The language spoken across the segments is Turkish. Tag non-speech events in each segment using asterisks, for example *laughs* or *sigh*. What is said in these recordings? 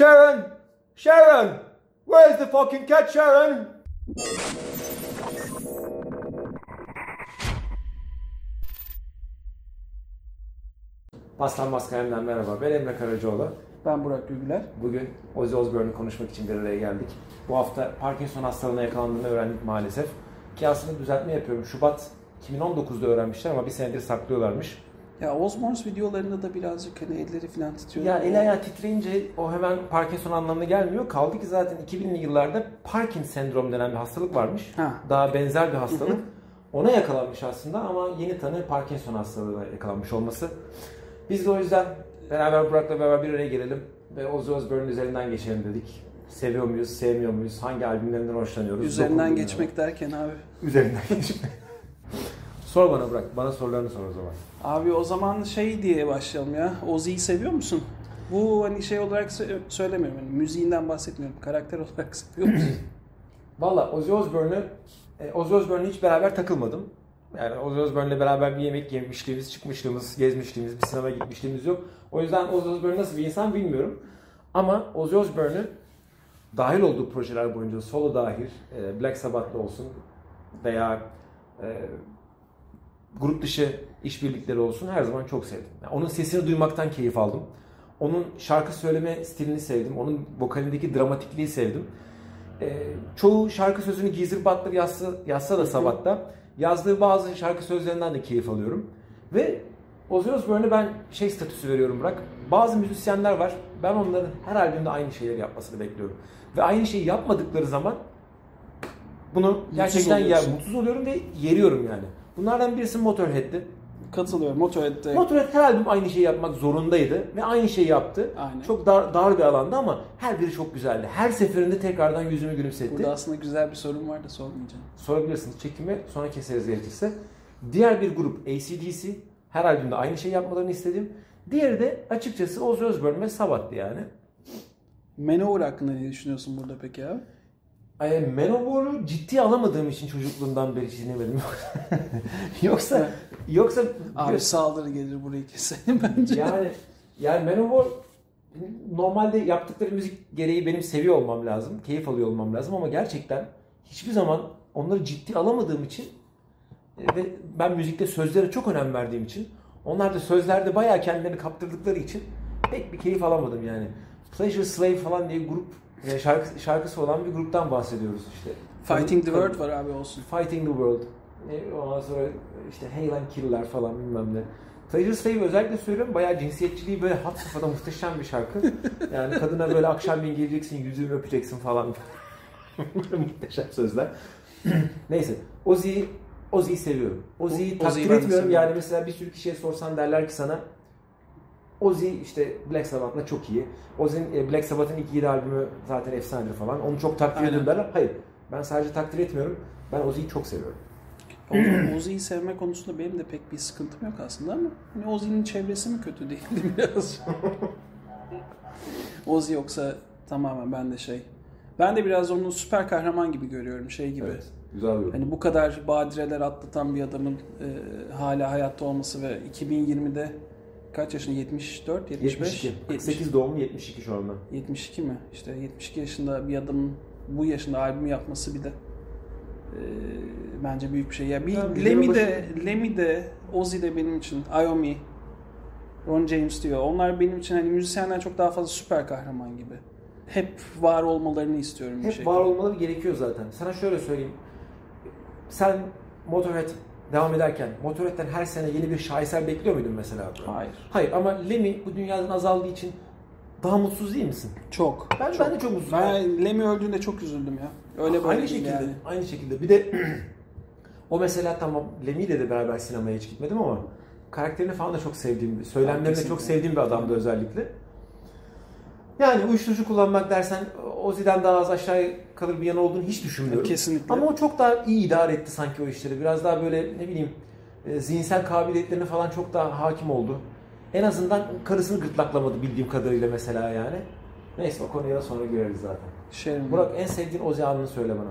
Sharon! Sharon! Where's the fucking cat, Sharon? Paslan Maskayem'den merhaba. Ben Emre Karacaoğlu. Ben Burak Gülgüler. Bugün Ozzy Osbourne'u konuşmak için bir araya geldik. Bu hafta Parkinson hastalığına yakalandığını öğrendik maalesef. Ki aslında düzeltme yapıyorum. Şubat 2019'da öğrenmişler ama bir senedir saklıyorlarmış. Ya Osborns videolarında da birazcık hani elleri falan titriyor. Ya el ayağı titreyince o hemen Parkinson anlamına gelmiyor. Kaldı ki zaten 2000'li yıllarda Parkin sendrom denen bir hastalık varmış. Ha. Daha benzer bir hastalık. Ona yakalanmış aslında ama yeni tanı Parkinson hastalığına yakalanmış olması. Biz de o yüzden beraber Burak'la beraber bir araya gelelim ve Ozzy Osbourne'un üzerinden geçelim dedik. Seviyor muyuz, sevmiyor muyuz, hangi albümlerinden hoşlanıyoruz? Üzerinden geçmek derken abi. Üzerinden geçmek. Sor bana Burak, bana sorularını sor o zaman. Abi o zaman şey diye başlayalım ya. Ozzy'yi seviyor musun? Bu hani şey olarak sö- söylemiyorum. Hani müziğinden bahsetmiyorum. Karakter *laughs* olarak seviyor musun? Valla Ozzy Osbourne'u e, Ozzy Osbourne'la hiç beraber takılmadım. Yani Ozzy Osbourne'le beraber bir yemek yemişliğimiz, çıkmışlığımız, gezmişliğimiz, bir sinema gitmişliğimiz yok. O yüzden Ozzy Osbourne nasıl bir insan bilmiyorum. Ama Ozzy Osbourne'u dahil olduğu projeler boyunca solo dahil, e, Black Sabbath'la olsun veya e, grup dışı işbirlikleri olsun her zaman çok sevdim. Yani onun sesini duymaktan keyif aldım. Onun şarkı söyleme stilini sevdim. Onun vokalindeki dramatikliği sevdim. Ee, çoğu şarkı sözünü Geezer Butler yazsa, yazsa da Sabbath'ta yazdığı bazı şarkı sözlerinden de keyif alıyorum. Ve Ozzy Osbourne'e ben şey statüsü veriyorum bırak. Bazı müzisyenler var. Ben onların her albümde aynı şeyleri yapmasını bekliyorum. Ve aynı şeyi yapmadıkları zaman bunu gerçekten ya, oluyorsun. mutsuz oluyorum ve yeriyorum yani. Bunlardan birisi Motorhead'di. Katılıyorum. Motorhead'de Motorhead her albüm aynı şeyi yapmak zorundaydı ve aynı şeyi yaptı. Aynen. Çok dar, dar bir alanda ama her biri çok güzeldi. Her seferinde tekrardan yüzümü gülümsetti. burada aslında güzel bir sorun var da sormayacağım. Sorabilirsiniz çekimi sonra keseriz gerekirse. Diğer bir grup ACDC. Her albümde aynı şeyi yapmalarını istedim. Diğeri de açıkçası Ozzy Osbourne ve Sabbath'tı yani. Manowar hakkında ne düşünüyorsun burada peki abi? Ay, Manowar'u ciddiye alamadığım için çocukluğumdan beri dinlemedim. *laughs* yoksa yoksa Abi saldırı gelir burayı keselim *laughs* bence. yani yani Manowar normalde yaptıkları müzik gereği benim seviyor olmam lazım. Keyif alıyor olmam lazım ama gerçekten hiçbir zaman onları ciddi alamadığım için e, ve ben müzikte sözlere çok önem verdiğim için onlar da sözlerde bayağı kendilerini kaptırdıkları için pek bir keyif alamadım yani. Pleasure Slave falan diye grup e, şarkı, şarkısı olan bir gruptan bahsediyoruz işte. Fighting the World var abi olsun. Fighting the World. E, Ondan sonra işte Hail and Kill'ler falan bilmem ne. Pleasure Slave özellikle söylüyorum bayağı cinsiyetçiliği böyle hat safhada muhteşem bir şarkı. Yani kadına böyle akşamleyin geleceksin yüzünü öpeceksin falan. Muhteşem sözler. Neyse Ozzy'yi Ozzy'yi seviyorum. Ozzy'yi takdir etmiyorum. Yani mesela bir sürü kişiye sorsan derler ki sana Ozzy işte Black Sabbath'la çok iyi. Ozzy'nin e, Black Sabbath'ın ilk 7 albümü zaten efsanedir falan. Onu çok takdir ediyorum derler. Hayır. Ben sadece takdir etmiyorum. Ben Ozzy'yi çok seviyorum. Oz- Ozzy'yi sevme konusunda benim de pek bir sıkıntım yok aslında ama hani Ozzy'nin çevresi mi kötü değildi biraz? *laughs* Ozzy yoksa tamamen ben de şey. Ben de biraz onu süper kahraman gibi görüyorum şey gibi. Güzel bir Hani bu kadar badireler atlatan bir adamın e, hala hayatta olması ve 2020'de kaç yaşında? 74, 75? 72. 70. 48 doğumlu 72 şu anda. 72 mi? İşte 72 yaşında bir adamın bu yaşında albüm yapması bir de e, bence büyük bir şey. Ya bir Tabii, Lemmy de Lemmy de Ozzy de benim için Iommi Ron James diyor. Onlar benim için hani müzisyenler çok daha fazla süper kahraman gibi. Hep var olmalarını istiyorum bir Hep şekilde. var olmaları gerekiyor zaten. Sana şöyle söyleyeyim. Sen Motorhead devam ederken Motorhead'den her sene yeni bir şaheser bekliyor muydun mesela? Hayır. Hayır ama Lemmy bu dünyadan azaldığı için daha mutsuz değil misin? Çok. Ben, çok. ben de çok mutsuzum. Ben Lemmy öldüğünde çok üzüldüm ya. Öyle böyle aynı şekilde, yani. aynı şekilde. Bir de *clears throat* o mesela tamam Lemmy ile de beraber sinemaya hiç gitmedim ama karakterini falan da çok sevdiğim, söylemlerini de çok sevdiğim bir adamdı özellikle. Yani uyuşturucu kullanmak dersen Ozzy'den daha az aşağı kalır bir yanı olduğunu hiç düşünmüyorum. Kesinlikle. Ama o çok daha iyi idare etti sanki o işleri. Biraz daha böyle ne bileyim e, zihinsel kabiliyetlerine falan çok daha hakim oldu. En azından karısını gırtlaklamadı bildiğim kadarıyla mesela yani. Neyse o konuya da sonra gireriz zaten. Sharon. Burak en sevdiğin Ozzy anını söyle bana.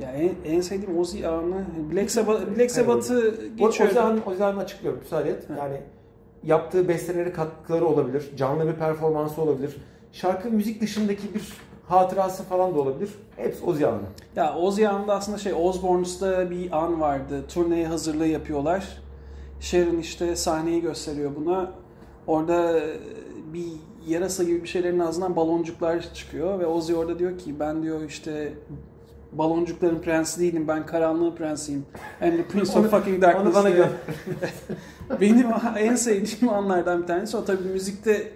Ya en, en sevdiğim Ozzy anı Black Sabbath Black Sabbath'ı O- Ozzy geçiyorum. anını, Ozzy anını açıklıyorum. Müsaade et. Yani yaptığı besteleri katkıları olabilir. Canlı bir performansı olabilir. Şarkı müzik dışındaki bir hatırası falan da olabilir. Hepsi Ozzy anı. Ya Ozzy anında aslında şey Osbourne's'ta bir an vardı. Turneye hazırlığı yapıyorlar. Sharon işte sahneyi gösteriyor buna. Orada bir yarasa gibi bir şeylerin ağzından baloncuklar çıkıyor ve Ozzy orada diyor ki ben diyor işte baloncukların prensi değilim ben karanlığın prensiyim. And the Prince of fucking Darkness. Onu bana gör. *laughs* Benim en sevdiğim anlardan bir tanesi o tabii müzikte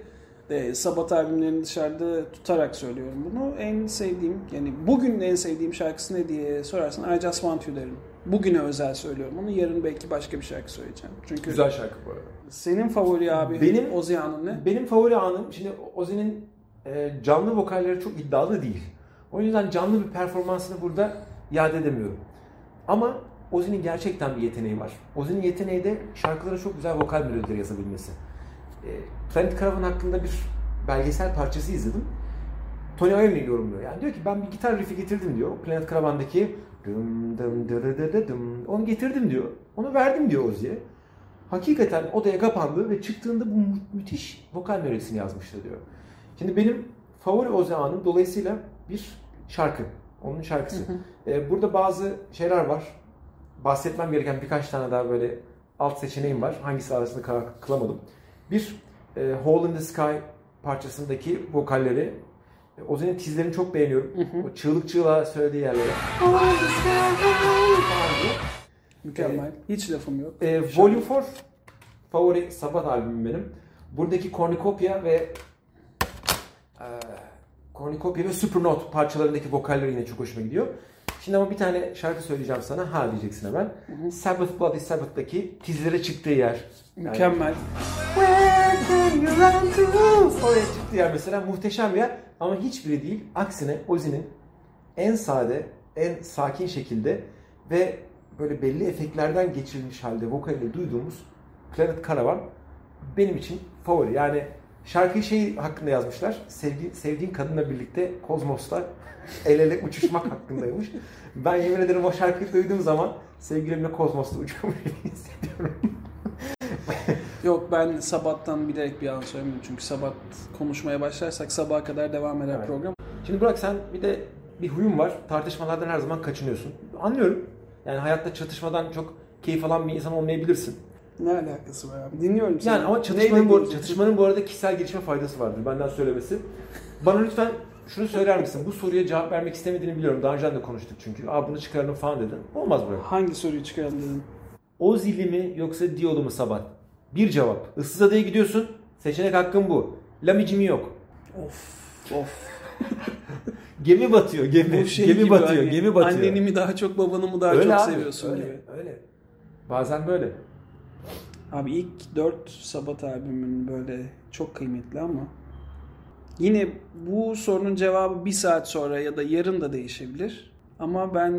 de Sabat albümlerini dışarıda tutarak söylüyorum bunu. En sevdiğim yani bugün en sevdiğim şarkısı ne diye sorarsan I Just Want You derim. Bugüne özel söylüyorum onu. Yarın belki başka bir şarkı söyleyeceğim. Çünkü Güzel şarkı bu arada. senin favori abi Benim- Ozzy Anın ne? Benim favori anım şimdi Ozzy'nin e, canlı vokalleri çok iddialı değil. O yüzden canlı bir performansını burada iade edemiyorum. Ama Ozzy'nin gerçekten bir yeteneği var. Ozzy'nin yeteneği de şarkılara çok güzel vokal melodileri yazabilmesi. E, Planet Caravan hakkında bir belgesel parçası izledim. Tony Iommi yorumluyor. Yani diyor ki ben bir gitar riff'i getirdim diyor. Planet Caravan'daki dım dım dırı dım onu getirdim diyor. Onu verdim diyor Ozzy'ye. Hakikaten odaya kapandı ve çıktığında bu mü- müthiş vokal melodisini yazmıştı diyor. Şimdi benim favori Ozzy anım dolayısıyla bir şarkı. Onun şarkısı. Ee, burada bazı şeyler var. Bahsetmem gereken birkaç tane daha böyle alt seçeneğim var. Hangisi arasında karar kılamadım. Bir, e, Hole in the Sky parçasındaki vokalleri. E, Ozzy'nin tizlerini çok beğeniyorum. O çığlık çığlığa söylediği yerlere. Mükemmel. Hiç lafım yok. E, Volume 4 favori Sabbath albümüm benim. Buradaki Cornucopia ve e, Cornucopia ve Supernote parçalarındaki vokaller yine çok hoşuma gidiyor. Şimdi ama bir tane şarkı söyleyeceğim sana. Ha diyeceksin hemen. Sabbath Bloody Sabbath'taki tizlere çıktığı yer. Yani- Mükemmel. To? Oraya çıktığı yer mesela muhteşem bir yer. Ama hiçbiri değil. Aksine Ozzy'nin en sade, en sakin şekilde ve böyle belli efektlerden geçirilmiş halde vokalini duyduğumuz Planet Caravan benim için favori. Yani şarkıyı şey hakkında yazmışlar. Sevdi, sevdiğin kadınla birlikte kozmosta el ele uçuşmak hakkındaymış. Ben yemin ederim o şarkıyı duyduğum zaman sevgilimle kozmosta uçuyormuş *laughs* gibi hissediyorum. Yok ben Sabat'tan bilerek bir an söylemedim. Çünkü Sabat konuşmaya başlarsak sabaha kadar devam eder Evet. program. Şimdi Burak sen bir de bir huyun var. Tartışmalardan her zaman kaçınıyorsun. Anlıyorum. Yani hayatta çatışmadan çok keyif alan bir insan olmayabilirsin. Ne alakası var abi? Dinliyorum seni. Yani ama Neyle çatışmanın bu, çatışmanın bu arada kişisel gelişme faydası vardır benden söylemesi. Bana lütfen şunu söyler misin? Bu soruya cevap vermek istemediğini biliyorum. Daha önce de konuştuk çünkü. Aa bunu çıkaralım falan dedin. Olmaz Burak. Hangi soruyu çıkaralım dedim. O zili mi yoksa Diyolu mu Sabat? Bir cevap. Issız adaya gidiyorsun. Seçenek hakkın bu. Lamici mi yok? Of of. *laughs* Gemi batıyor gemi. Bu şey gemi gibi batıyor. hani, Gemi batıyor. Anneni mi daha çok babanı mı daha öyle çok abi, seviyorsun öyle, gibi. Öyle. Bazen böyle. Abi ilk 4 Sabat albümün böyle çok kıymetli ama yine bu sorunun cevabı bir saat sonra ya da yarın da değişebilir. Ama ben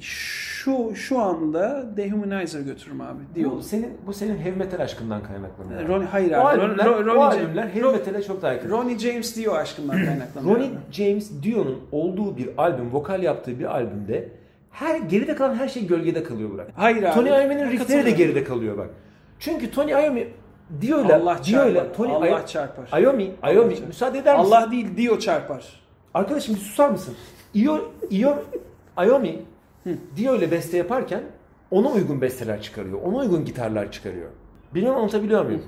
şu şu anda Dehumanizer götürürüm abi. Bu Diyor. senin bu senin heavy metal aşkından kaynaklanıyor. Ronnie, hayır o abi. albümler, Ron- o albümler heavy Ron- metale çok daha yakın. Ronnie James Dio aşkından *clears throat* kaynaklanıyor. Ronnie James Dio'nun olduğu bir albüm, vokal yaptığı bir albümde her geride kalan her şey gölgede kalıyor Burak. Hayır abi. Tony Iommi'nin riffleri de geride kalıyor bak. Çünkü Tony Iommi Dio'yla Allah Dio'yla çarpar. Tony Allah Iommi çarpar. Iommi, Iommi çarpar. müsaade eder misin? Allah değil Dio çarpar. Arkadaşım bir susar mısın? Io, Io, Iommi Dio ile beste yaparken ona uygun besteler çıkarıyor. Ona uygun gitarlar çıkarıyor. Bilmiyorum anlatabiliyor muyum?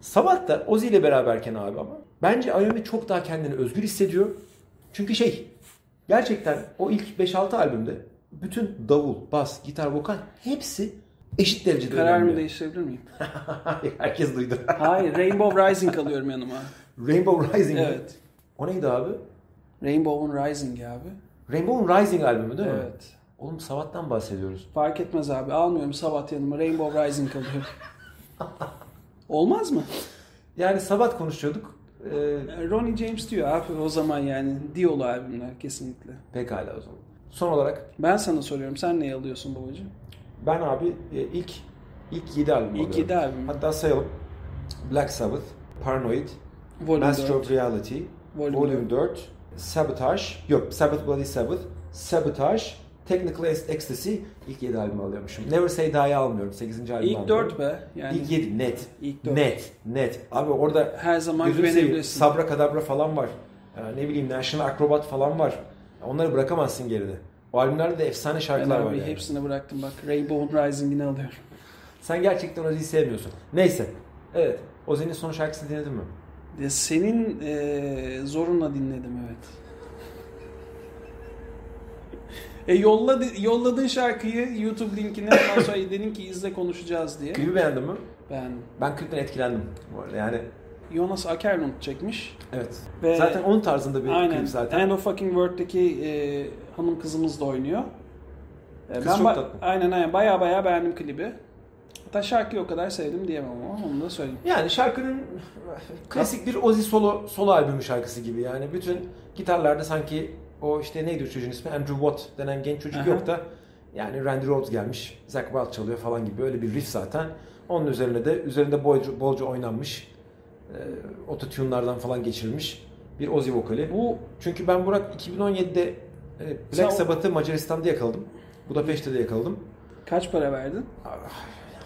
Sabah da Ozzy ile beraberken abi ama bence Iommi çok daha kendini özgür hissediyor. Çünkü şey gerçekten o ilk 5-6 albümde bütün davul, bas, gitar, vokal hepsi eşit derecede Kararımı önemli. değiştirebilir miyim? *laughs* Herkes duydu. Hayır. Rainbow Rising alıyorum yanıma. Rainbow Rising. mi? Evet. O neydi abi? Rainbow'un Rising abi. Rainbow Rising albümü değil mi? Evet. Oğlum Sabat'tan bahsediyoruz. Fark etmez abi. Almıyorum Sabat yanıma. Rainbow Rising alıyorum. *laughs* Olmaz mı? Yani Sabat konuşuyorduk. Ee, Ronnie James diyor abi o zaman yani. Diolu albümler kesinlikle. pekala o zaman. Son olarak Ben sana soruyorum. Sen neyi alıyorsun babacığım? Ben abi e, ilk ilk 7 albüm İlk alıyorum. 7 albüm. Hatta sayalım. Black Sabbath, Paranoid, Volume Master 4. of Reality, Volume Volume 4, Sabotage, yok Sabbath Bloody Sabbath, Sabotage, Technical Ecstasy ilk 7 albüm alıyormuşum. Never Say Die'yi almıyorum. 8. albüm İlk alıyorum. 4 be. Yani İlk 7 net. İlk dört. Net. Net. Abi orada her zaman güvenebilirsin. Sabra Kadabra falan var. Yani ne bileyim National Acrobat falan var. Onları bırakamazsın geride. O albümlerde de efsane Ben şarkılar var abi yani. hepsini bıraktım bak. Rainbow Rising'ini alıyorum. Sen gerçekten Ozzy'yi sevmiyorsun. Neyse. Evet. Ozzy'nin son şarkısını dinledin mi? Ya senin eee, zorunla dinledim evet. E yolladı, yolladığın şarkıyı YouTube linkine ondan sonra dedim ki izle konuşacağız diye. Klibi beğendin mi? Ben Ben klipten etkilendim. bu arada. Yani Jonas Akerlund çekmiş. evet. Ve zaten onun tarzında bir aynen klip zaten. End of Fucking World'daki eee, hanım kızımız da oynuyor. E, Kız ben çok tatlı. Aynen aynen baya baya beğendim klibi. Hatta şarkıyı o kadar sevdim diyemem ama onu da söyleyeyim. Yani şarkının klasik bir Ozzy solo solo albümü şarkısı gibi. Yani bütün gitarlarda sanki o işte neydi o çocuğun ismi? Andrew Watt denen genç çocuk Aha. yok da yani Randy Rhoads gelmiş, Zach Wild çalıyor falan gibi öyle bir riff zaten. Onun üzerine de üzerinde bolca, bolca oynanmış. E, ototune'lardan falan geçirilmiş bir Ozzy vokali. Bu Çünkü ben Burak 2017'de e, Sen Black o- Sabbath'ı Macaristan'da yakaladım. Budapeşte de yakaladım. kaç para verdin? Ah,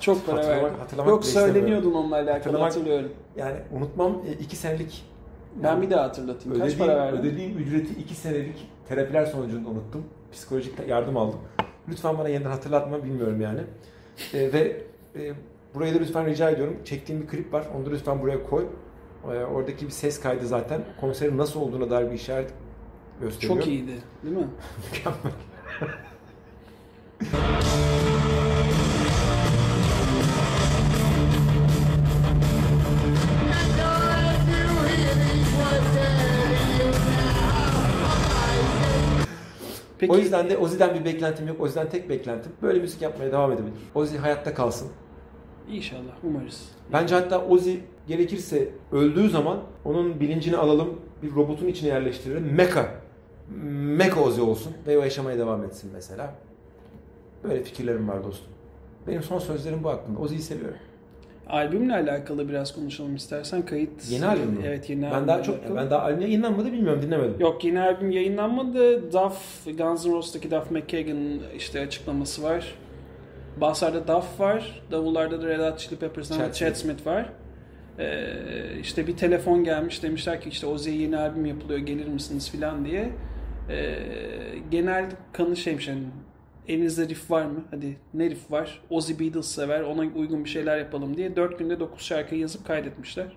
Çok para Hatırlamak- verdin. hatırlamak Yok söyleniyordun onunla alakalı Hatırlamak- hatırlıyorum. Yani unutmam 2 senelik Ben bir daha hatırlatayım. Kaç para verdin? ödediğim ücreti 2 senelik terapiler sonucunda unuttum. Psikolojik yardım aldım. Lütfen bana yeniden hatırlatma bilmiyorum yani. E, ve e, burayı da lütfen rica ediyorum. Çektiğim bir klip var. Onu da lütfen buraya koy. E, oradaki bir ses kaydı zaten konserin nasıl olduğuna dair bir işaret gösteriyor. Çok iyiydi, değil mi? Mükemmel. *laughs* Peki O yüzden de Ozzy'den bir beklentim yok. Ozzy'den tek beklentim böyle müzik yapmaya devam edebilir. Ozzy hayatta kalsın. İnşallah umarız. Bence hatta Ozzy gerekirse öldüğü zaman onun bilincini alalım, bir robotun içine yerleştirelim. Mecha. Mecha Ozzy olsun ve o yaşamaya devam etsin mesela. Böyle fikirlerim var dostum. Benim son sözlerim bu hakkında. Ozzy'yi seviyorum. Albümle alakalı biraz konuşalım istersen. Kayıt Yeni albüm mü? Evet, yeni Ben daha çok alakalı. ben daha albüm yayınlanmadı bilmiyorum dinlemedim. Yok yeni albüm yayınlanmadı. Duff, Guns N' Roses'taki Duff McKagan işte açıklaması var. Basslarda Duff var. Davullarda da Red Hot Chili Peppers'dan Chad Chad, Smith var. Ee, işte bir telefon gelmiş demişler ki işte Ozzy'ye yeni albüm yapılıyor gelir misiniz filan diye. Ee, genel kanı şeymiş hani elinizde riff var mı? Hadi ne riff var? Ozzy Beatles sever ona uygun bir şeyler yapalım diye 4 günde 9 şarkıyı yazıp kaydetmişler.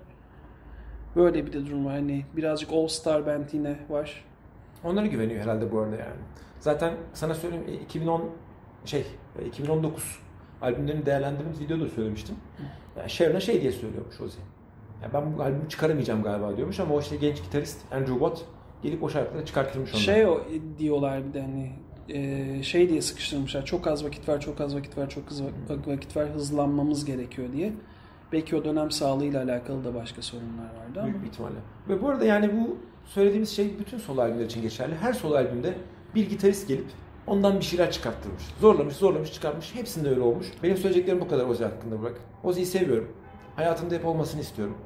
Böyle bir de durum var. Hani birazcık All Star Band yine var. Onlara güveniyor herhalde bu arada yani. Zaten sana söyleyeyim e, 2010 şey e, 2019 albümlerini değerlendirdiğimiz videoda söylemiştim. Yani Sharon'a şey diye söylüyormuş Ozzy. Ya ben bu albümü çıkaramayacağım galiba diyormuş ama o işte genç gitarist Andrew Watt gelip o şarkıları çıkarttırmış ondan. Şey o diyorlar bir de hani e, şey diye sıkıştırmışlar. Çok az vakit var, çok az vakit var, çok az va- vakit var. Hızlanmamız gerekiyor diye. Belki o dönem sağlığıyla alakalı da başka sorunlar vardı ama. Büyük bir ihtimalle. Ve bu arada yani bu söylediğimiz şey bütün solo albümler için geçerli. Her solo albümde bir gitarist gelip ondan bir şeyler çıkarttırmış. Zorlamış, zorlamış, çıkartmış. Hepsinde öyle olmuş. Benim söyleyeceklerim bu kadar Ozzy hakkında bırak. Ozzy'yi seviyorum. Hayatımda hep olmasını istiyorum.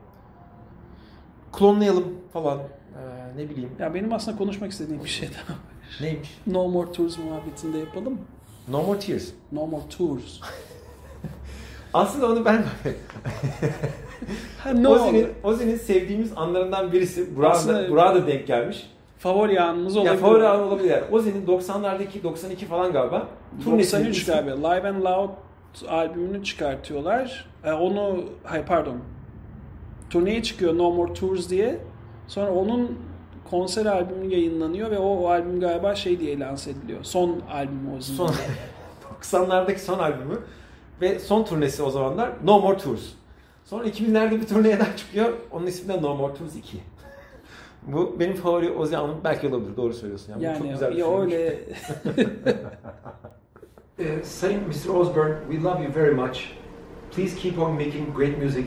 Klonlayalım falan. Ee, ne bileyim. Ya benim aslında konuşmak istediğim bir şey daha. Neymiş? No More Tours muhabbetinde yapalım mı? No More Tears. No More Tours. *laughs* Aslında onu ben Ha, oldu? Ozzy'nin sevdiğimiz anlarından birisi. Burak'a da, da denk gelmiş. Favori anımız olabilir. Ya favori an olabilir. Ozzy'nin 90'lardaki 92 falan galiba. turnesinin 93 ismi- galiba. Live and Loud albümünü çıkartıyorlar. E, onu, hayır pardon. Turneye çıkıyor No More Tours diye. Sonra onun konser albümü yayınlanıyor ve o, o albüm galiba şey diye lanse ediliyor. Son albümü o zaman. Son *laughs* 90'lardaki son albümü ve son turnesi o zamanlar No More Tours. Sonra 2000'lerde bir turneye daha çıkıyor. Onun ismi de No More Tours 2. Bu benim favori Ozzy anım belki olabilir. Doğru söylüyorsun. Yani, Yani çok güzel bir ya öyle Ee, Sayın Mr. Osborne, we love you very much. Please keep on making great music.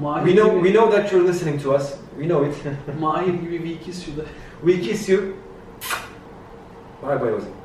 Mahir We know, gibi, we know that you're listening to us. We know it. Mahir gibi bir ikiz şurada. we kiss you. Bye bye Ozzy.